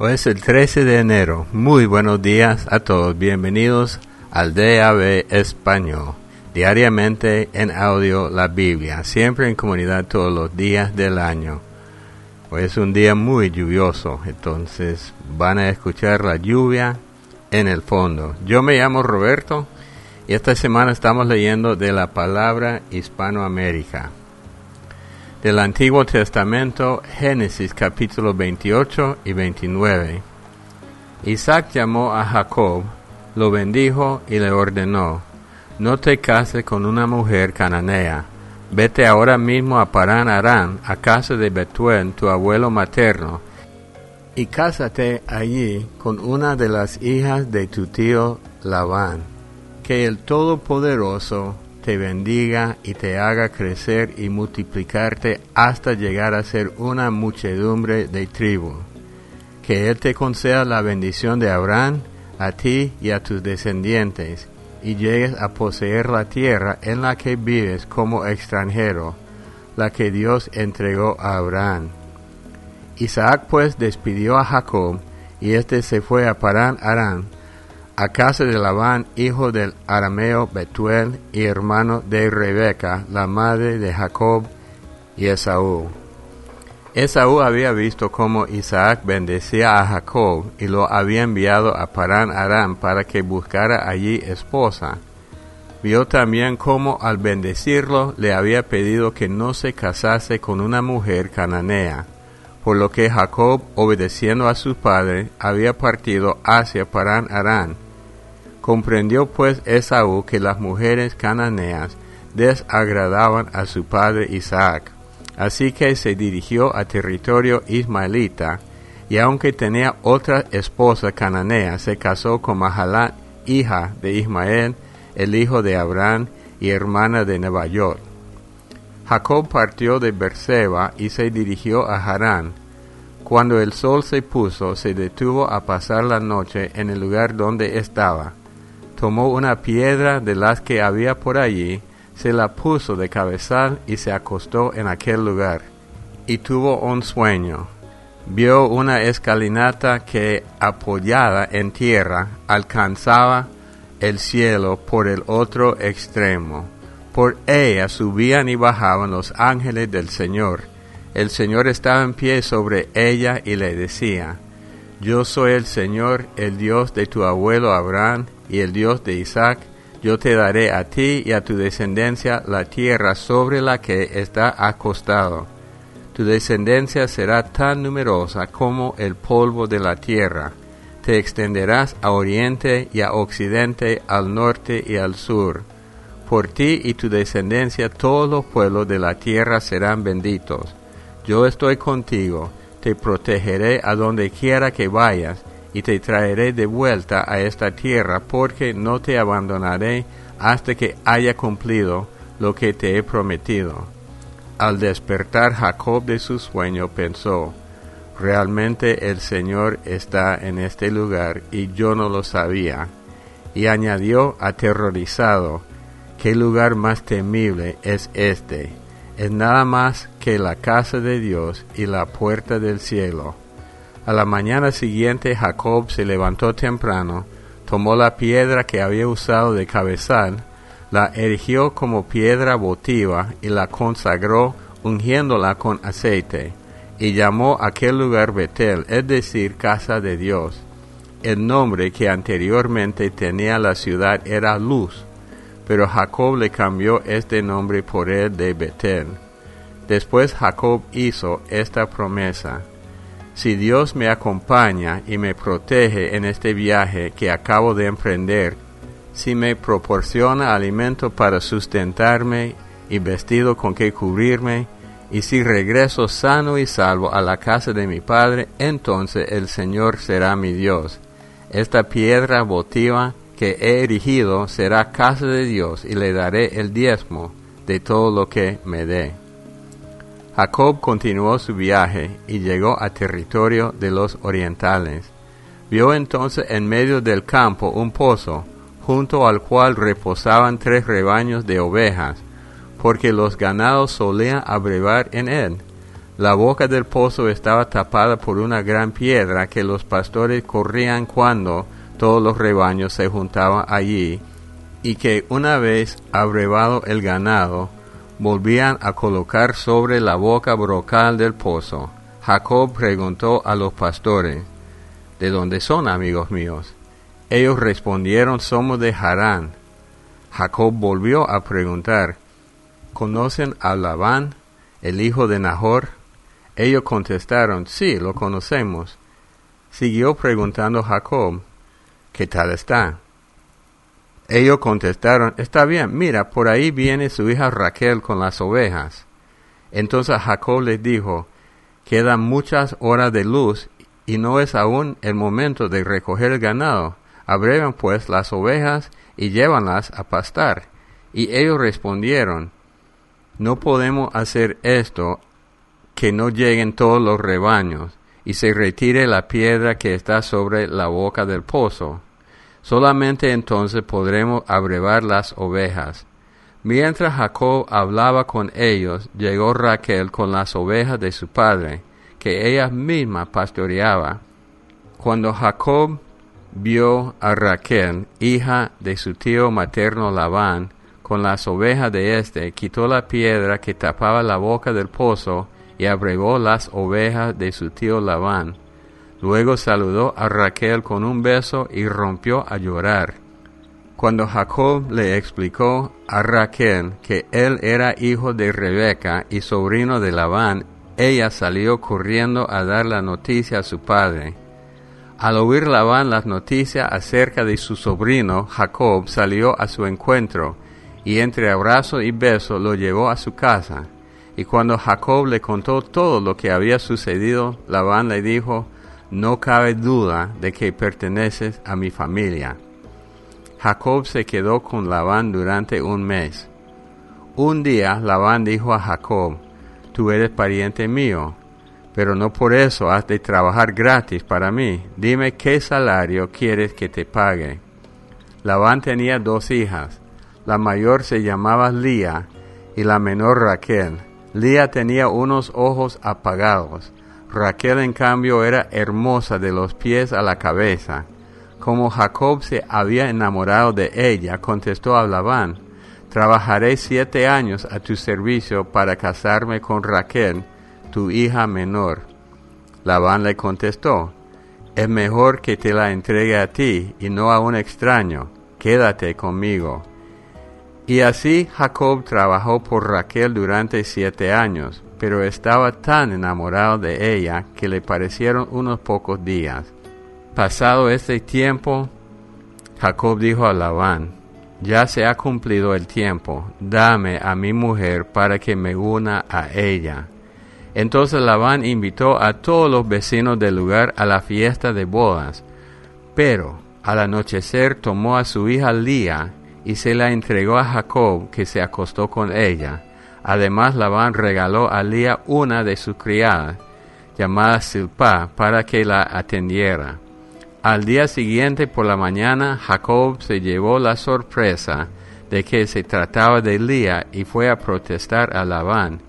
Hoy es el 13 de enero. Muy buenos días a todos. Bienvenidos al DAB Español. Diariamente en audio la Biblia. Siempre en comunidad todos los días del año. Hoy es un día muy lluvioso. Entonces van a escuchar la lluvia en el fondo. Yo me llamo Roberto y esta semana estamos leyendo de la palabra Hispanoamérica del Antiguo Testamento, Génesis capítulo 28 y 29. Isaac llamó a Jacob, lo bendijo y le ordenó, no te cases con una mujer cananea, vete ahora mismo a Parán Arán, a casa de Betuel, tu abuelo materno, y cásate allí con una de las hijas de tu tío Labán, que el Todopoderoso te bendiga y te haga crecer y multiplicarte hasta llegar a ser una muchedumbre de tribu. Que Él te conceda la bendición de Abraham, a ti y a tus descendientes, y llegues a poseer la tierra en la que vives como extranjero, la que Dios entregó a Abraham. Isaac pues despidió a Jacob, y éste se fue a Parán Arán, a casa de Labán, hijo del arameo Betuel y hermano de Rebeca, la madre de Jacob y Esaú. Esaú había visto cómo Isaac bendecía a Jacob y lo había enviado a Parán Aram para que buscara allí esposa. Vio también cómo al bendecirlo le había pedido que no se casase con una mujer cananea, por lo que Jacob, obedeciendo a su padre, había partido hacia Parán Aram Comprendió pues Esaú que las mujeres cananeas desagradaban a su padre Isaac, así que se dirigió a territorio ismaelita, y aunque tenía otra esposa cananea, se casó con Mahalat, hija de Ismael, el hijo de Abraham y hermana de Nebayot. Jacob partió de Berseba y se dirigió a Harán. Cuando el sol se puso, se detuvo a pasar la noche en el lugar donde estaba tomó una piedra de las que había por allí, se la puso de cabezal y se acostó en aquel lugar. Y tuvo un sueño. Vio una escalinata que, apoyada en tierra, alcanzaba el cielo por el otro extremo. Por ella subían y bajaban los ángeles del Señor. El Señor estaba en pie sobre ella y le decía, Yo soy el Señor, el Dios de tu abuelo Abraham, y el Dios de Isaac, yo te daré a ti y a tu descendencia la tierra sobre la que está acostado. Tu descendencia será tan numerosa como el polvo de la tierra. Te extenderás a oriente y a occidente, al norte y al sur. Por ti y tu descendencia todos los pueblos de la tierra serán benditos. Yo estoy contigo, te protegeré a donde quiera que vayas, y te traeré de vuelta a esta tierra, porque no te abandonaré hasta que haya cumplido lo que te he prometido. Al despertar Jacob de su sueño pensó, realmente el Señor está en este lugar y yo no lo sabía. Y añadió aterrorizado, ¿qué lugar más temible es este? Es nada más que la casa de Dios y la puerta del cielo. A la mañana siguiente Jacob se levantó temprano, tomó la piedra que había usado de cabezal, la erigió como piedra votiva y la consagró ungiéndola con aceite, y llamó aquel lugar Betel, es decir, casa de Dios. El nombre que anteriormente tenía la ciudad era Luz, pero Jacob le cambió este nombre por el de Betel. Después Jacob hizo esta promesa, si Dios me acompaña y me protege en este viaje que acabo de emprender, si me proporciona alimento para sustentarme y vestido con que cubrirme, y si regreso sano y salvo a la casa de mi Padre, entonces el Señor será mi Dios. Esta piedra votiva que he erigido será casa de Dios y le daré el diezmo de todo lo que me dé. Jacob continuó su viaje y llegó a territorio de los orientales. Vio entonces en medio del campo un pozo, junto al cual reposaban tres rebaños de ovejas, porque los ganados solían abrevar en él. La boca del pozo estaba tapada por una gran piedra que los pastores corrían cuando todos los rebaños se juntaban allí, y que una vez abrevado el ganado, volvían a colocar sobre la boca brocal del pozo. Jacob preguntó a los pastores, ¿De dónde son, amigos míos? Ellos respondieron, somos de Harán. Jacob volvió a preguntar, ¿conocen a Labán, el hijo de Nahor? Ellos contestaron, sí, lo conocemos. Siguió preguntando Jacob, ¿qué tal está? Ellos contestaron, está bien, mira, por ahí viene su hija Raquel con las ovejas. Entonces Jacob les dijo, quedan muchas horas de luz y no es aún el momento de recoger el ganado. Abrevan pues las ovejas y llévanlas a pastar. Y ellos respondieron, no podemos hacer esto que no lleguen todos los rebaños, y se retire la piedra que está sobre la boca del pozo. Solamente entonces podremos abrevar las ovejas. Mientras Jacob hablaba con ellos, llegó Raquel con las ovejas de su padre, que ella misma pastoreaba. Cuando Jacob vio a Raquel, hija de su tío materno Labán, con las ovejas de éste, quitó la piedra que tapaba la boca del pozo y abrevó las ovejas de su tío Labán. Luego saludó a Raquel con un beso y rompió a llorar. Cuando Jacob le explicó a Raquel que él era hijo de Rebeca y sobrino de Labán, ella salió corriendo a dar la noticia a su padre. Al oír Labán las noticias acerca de su sobrino, Jacob salió a su encuentro, y entre abrazo y beso lo llevó a su casa. Y cuando Jacob le contó todo lo que había sucedido, Labán le dijo, no cabe duda de que perteneces a mi familia. Jacob se quedó con Labán durante un mes. Un día Labán dijo a Jacob, tú eres pariente mío, pero no por eso has de trabajar gratis para mí. Dime qué salario quieres que te pague. Labán tenía dos hijas. La mayor se llamaba Lía y la menor Raquel. Lía tenía unos ojos apagados. Raquel en cambio era hermosa de los pies a la cabeza. Como Jacob se había enamorado de ella, contestó a Labán, Trabajaré siete años a tu servicio para casarme con Raquel, tu hija menor. Labán le contestó, Es mejor que te la entregue a ti y no a un extraño. Quédate conmigo. Y así Jacob trabajó por Raquel durante siete años, pero estaba tan enamorado de ella que le parecieron unos pocos días. Pasado este tiempo, Jacob dijo a Labán, ya se ha cumplido el tiempo, dame a mi mujer para que me una a ella. Entonces Labán invitó a todos los vecinos del lugar a la fiesta de bodas, pero al anochecer tomó a su hija Lía, y se la entregó a Jacob, que se acostó con ella. Además, Labán regaló a Lía una de sus criadas, llamada Silpa, para que la atendiera. Al día siguiente por la mañana, Jacob se llevó la sorpresa de que se trataba de Lía y fue a protestar a Labán.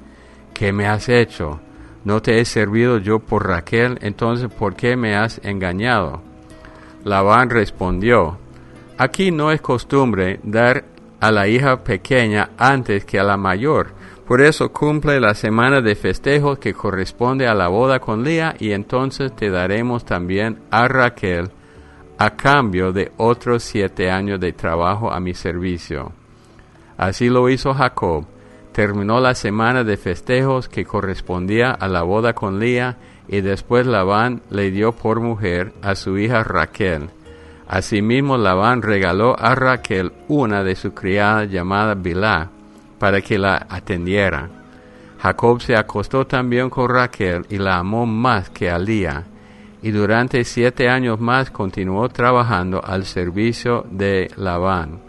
¿Qué me has hecho? ¿No te he servido yo por Raquel? Entonces, ¿por qué me has engañado? Labán respondió, Aquí no es costumbre dar a la hija pequeña antes que a la mayor. Por eso cumple la semana de festejos que corresponde a la boda con Lía y entonces te daremos también a Raquel a cambio de otros siete años de trabajo a mi servicio. Así lo hizo Jacob. Terminó la semana de festejos que correspondía a la boda con Lía y después Labán le dio por mujer a su hija Raquel Asimismo, Labán regaló a Raquel una de sus criadas llamada Bilá para que la atendiera. Jacob se acostó también con Raquel y la amó más que a Lía, y durante siete años más continuó trabajando al servicio de Labán.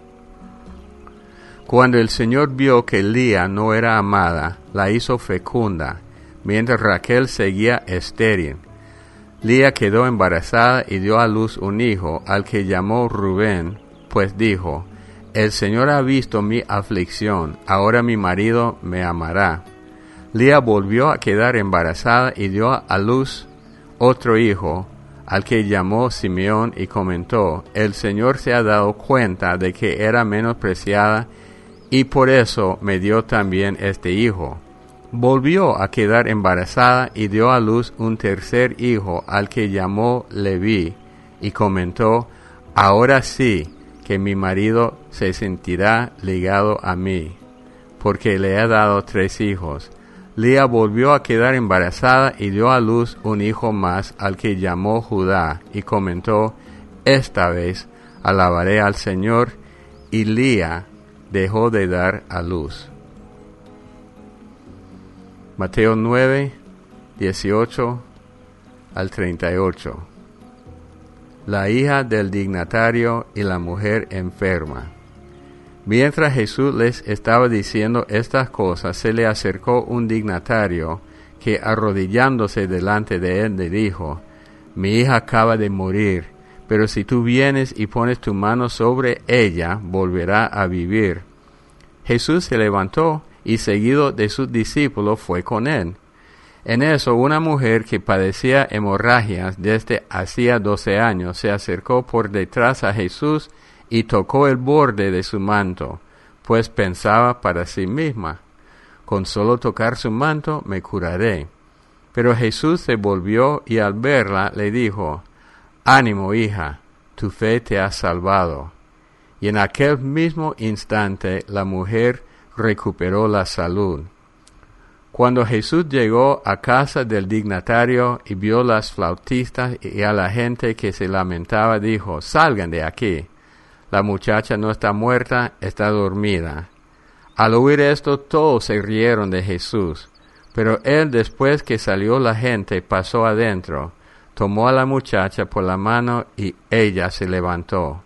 Cuando el Señor vio que Lía no era amada, la hizo fecunda, mientras Raquel seguía estéril Lía quedó embarazada y dio a luz un hijo, al que llamó Rubén, pues dijo, El Señor ha visto mi aflicción, ahora mi marido me amará. Lía volvió a quedar embarazada y dio a luz otro hijo, al que llamó Simeón y comentó, el Señor se ha dado cuenta de que era menospreciada y por eso me dio también este hijo. Volvió a quedar embarazada y dio a luz un tercer hijo al que llamó Leví y comentó, ahora sí que mi marido se sentirá ligado a mí, porque le he dado tres hijos. Lía volvió a quedar embarazada y dio a luz un hijo más al que llamó Judá y comentó, esta vez alabaré al Señor y Lía dejó de dar a luz. Mateo 9, 18 al 38. La hija del dignatario y la mujer enferma. Mientras Jesús les estaba diciendo estas cosas, se le acercó un dignatario que arrodillándose delante de él le dijo, Mi hija acaba de morir, pero si tú vienes y pones tu mano sobre ella, volverá a vivir. Jesús se levantó y seguido de sus discípulos fue con él. En eso una mujer que padecía hemorragias desde hacía doce años se acercó por detrás a Jesús y tocó el borde de su manto, pues pensaba para sí misma, con solo tocar su manto me curaré. Pero Jesús se volvió y al verla le dijo, Ánimo, hija, tu fe te ha salvado. Y en aquel mismo instante la mujer recuperó la salud. Cuando Jesús llegó a casa del dignatario y vio las flautistas y a la gente que se lamentaba, dijo, Salgan de aquí la muchacha no está muerta, está dormida. Al oír esto todos se rieron de Jesús, pero él después que salió la gente pasó adentro, tomó a la muchacha por la mano y ella se levantó.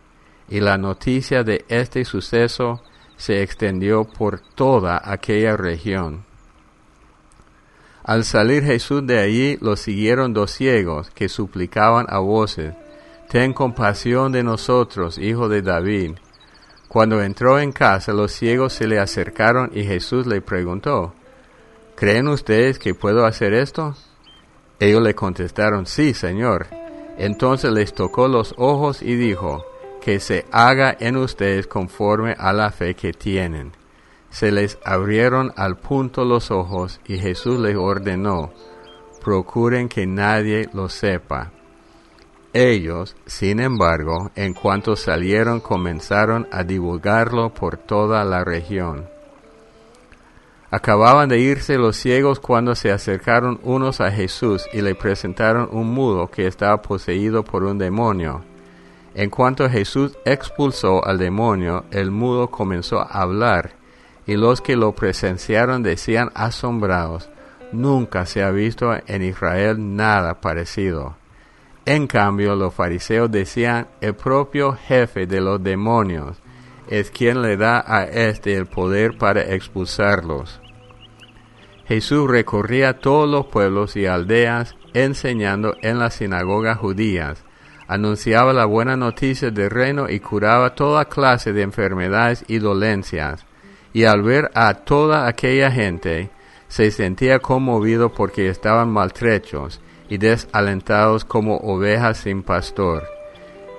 Y la noticia de este suceso se extendió por toda aquella región. Al salir Jesús de allí, lo siguieron dos ciegos que suplicaban a voces, Ten compasión de nosotros, hijo de David. Cuando entró en casa, los ciegos se le acercaron y Jesús le preguntó, ¿Creen ustedes que puedo hacer esto? Ellos le contestaron, sí, Señor. Entonces les tocó los ojos y dijo, que se haga en ustedes conforme a la fe que tienen. Se les abrieron al punto los ojos y Jesús les ordenó, procuren que nadie lo sepa. Ellos, sin embargo, en cuanto salieron, comenzaron a divulgarlo por toda la región. Acababan de irse los ciegos cuando se acercaron unos a Jesús y le presentaron un mudo que estaba poseído por un demonio. En cuanto Jesús expulsó al demonio, el mudo comenzó a hablar, y los que lo presenciaron decían asombrados, nunca se ha visto en Israel nada parecido. En cambio, los fariseos decían, el propio jefe de los demonios es quien le da a éste el poder para expulsarlos. Jesús recorría todos los pueblos y aldeas enseñando en las sinagogas judías, anunciaba la buena noticia del reino y curaba toda clase de enfermedades y dolencias. Y al ver a toda aquella gente, se sentía conmovido porque estaban maltrechos y desalentados como ovejas sin pastor.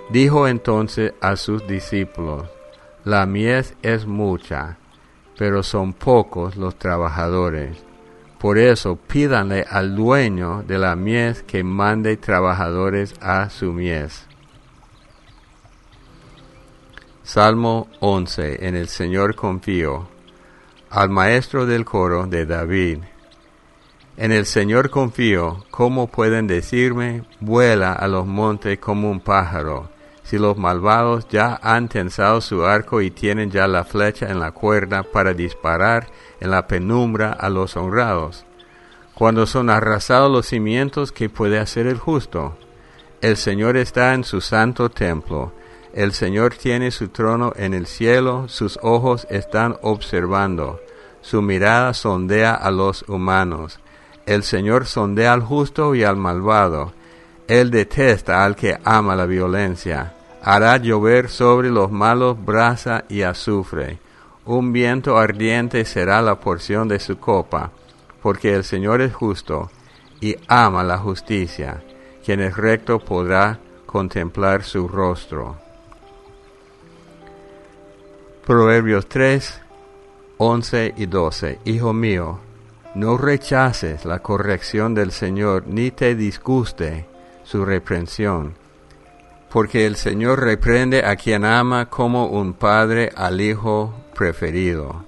Dijo entonces a sus discípulos, La mies es mucha, pero son pocos los trabajadores. Por eso pídanle al dueño de la mies que mande trabajadores a su mies. Salmo 11. En el Señor confío. Al maestro del coro de David. En el Señor confío. ¿Cómo pueden decirme, vuela a los montes como un pájaro? Si los malvados ya han tensado su arco y tienen ya la flecha en la cuerda para disparar en la penumbra a los honrados. Cuando son arrasados los cimientos, ¿qué puede hacer el justo? El Señor está en su santo templo. El Señor tiene su trono en el cielo, sus ojos están observando, su mirada sondea a los humanos. El Señor sondea al justo y al malvado. Él detesta al que ama la violencia. Hará llover sobre los malos brasa y azufre. Un viento ardiente será la porción de su copa. porque el Señor es justo y ama la justicia. Quien es recto podrá contemplar su rostro. Proverbios 3, 11 y 12. Hijo mío, no rechaces la corrección del Señor, ni te disguste su reprensión, porque el Señor reprende a quien ama como un padre al hijo preferido.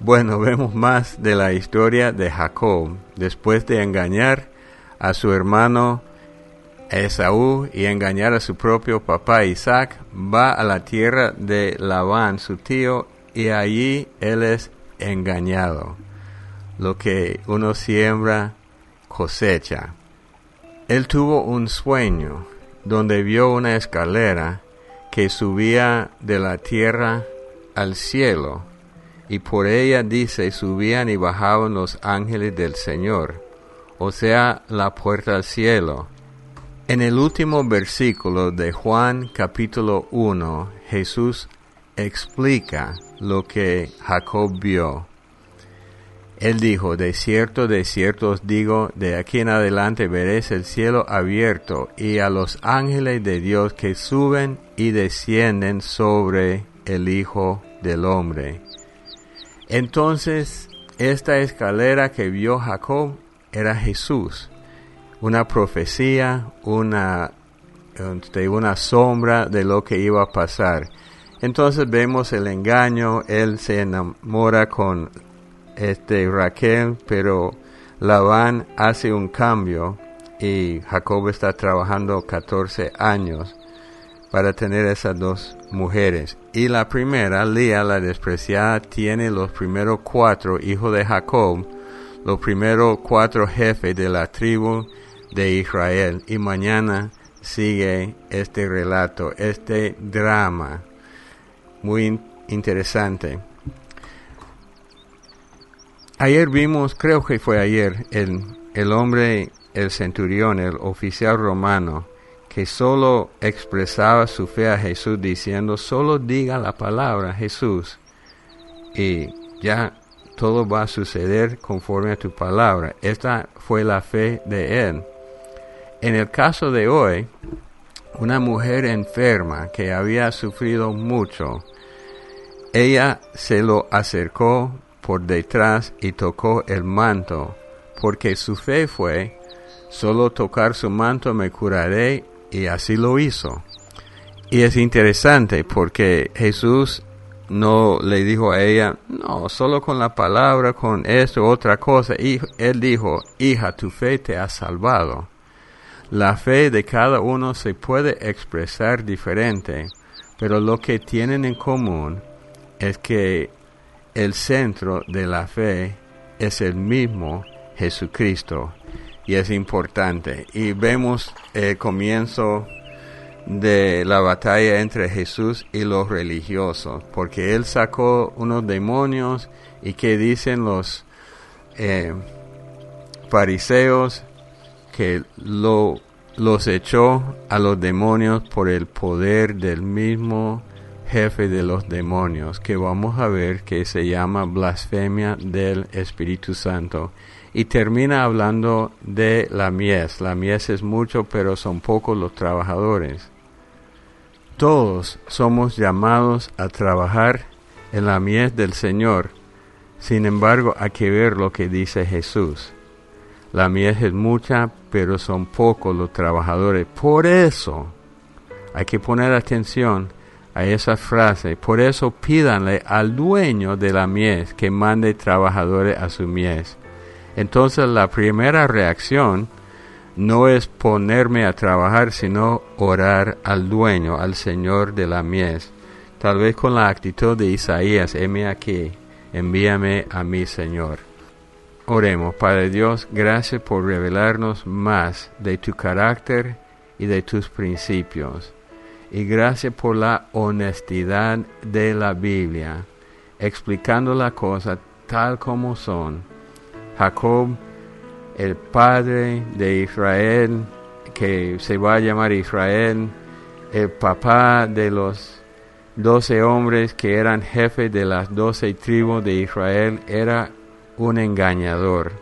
Bueno, vemos más de la historia de Jacob. Después de engañar a su hermano Esaú y engañar a su propio papá Isaac, va a la tierra de Labán, su tío, y allí él es engañado. Lo que uno siembra, cosecha. Él tuvo un sueño donde vio una escalera que subía de la tierra al cielo, y por ella dice subían y bajaban los ángeles del Señor, o sea, la puerta al cielo en el último versículo de Juan capítulo 1, Jesús explica lo que Jacob vio. Él dijo, de cierto, de cierto os digo, de aquí en adelante veréis el cielo abierto y a los ángeles de Dios que suben y descienden sobre el Hijo del Hombre. Entonces, esta escalera que vio Jacob era Jesús una profecía, una, este, una sombra de lo que iba a pasar. Entonces vemos el engaño, él se enamora con este Raquel, pero Labán hace un cambio y Jacob está trabajando 14 años para tener esas dos mujeres. Y la primera, Lía, la despreciada, tiene los primeros cuatro hijos de Jacob, los primeros cuatro jefes de la tribu de Israel. Y mañana sigue este relato, este drama muy interesante. Ayer vimos, creo que fue ayer, el, el hombre, el centurión, el oficial romano, que solo expresaba su fe a Jesús diciendo, solo diga la palabra Jesús y ya todo va a suceder conforme a tu palabra. Esta fue la fe de él. En el caso de hoy, una mujer enferma que había sufrido mucho, ella se lo acercó por detrás y tocó el manto, porque su fe fue, solo tocar su manto me curaré, y así lo hizo. Y es interesante porque Jesús no le dijo a ella, no, solo con la palabra, con esto, otra cosa. Y él dijo, hija, tu fe te ha salvado. La fe de cada uno se puede expresar diferente, pero lo que tienen en común es que el centro de la fe es el mismo Jesucristo y es importante. Y vemos el comienzo de la batalla entre Jesús y los religiosos, porque él sacó unos demonios y que dicen los eh, fariseos que lo, los echó a los demonios por el poder del mismo jefe de los demonios, que vamos a ver que se llama blasfemia del Espíritu Santo. Y termina hablando de la mies. La mies es mucho, pero son pocos los trabajadores. Todos somos llamados a trabajar en la mies del Señor. Sin embargo, hay que ver lo que dice Jesús. La mies es mucha, pero son pocos los trabajadores. Por eso hay que poner atención a esa frase. Por eso pídanle al dueño de la mies que mande trabajadores a su mies. Entonces la primera reacción no es ponerme a trabajar, sino orar al dueño, al Señor de la mies. Tal vez con la actitud de Isaías, heme aquí, envíame a mi Señor. Oremos, Padre Dios, gracias por revelarnos más de tu carácter y de tus principios. Y gracias por la honestidad de la Biblia, explicando las cosas tal como son. Jacob, el padre de Israel, que se va a llamar Israel, el papá de los doce hombres que eran jefes de las doce tribus de Israel, era un engañador.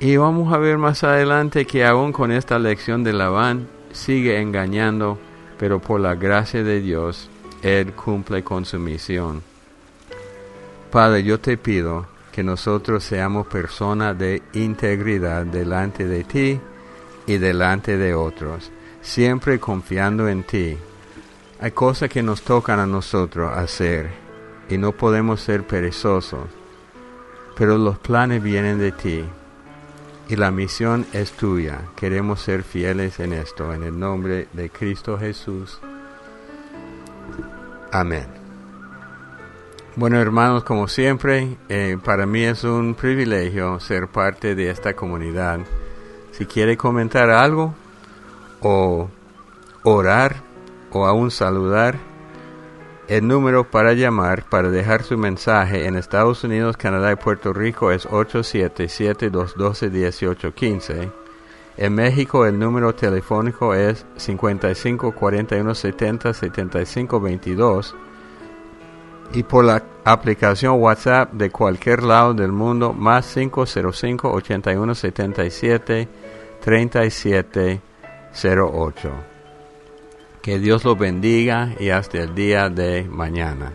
Y vamos a ver más adelante que aún con esta lección de Labán sigue engañando, pero por la gracia de Dios, él cumple con su misión. Padre, yo te pido que nosotros seamos personas de integridad delante de ti y delante de otros, siempre confiando en ti. Hay cosas que nos tocan a nosotros hacer y no podemos ser perezosos, pero los planes vienen de ti y la misión es tuya. Queremos ser fieles en esto, en el nombre de Cristo Jesús. Amén. Bueno hermanos, como siempre, eh, para mí es un privilegio ser parte de esta comunidad. Si quiere comentar algo o orar o aún saludar, el número para llamar, para dejar su mensaje en Estados Unidos, Canadá y Puerto Rico es 877-212-1815. En México el número telefónico es 55 41 70 75 22 y por la aplicación WhatsApp de cualquier lado del mundo más 505 8177 3708. Que Dios lo bendiga y hasta el día de mañana.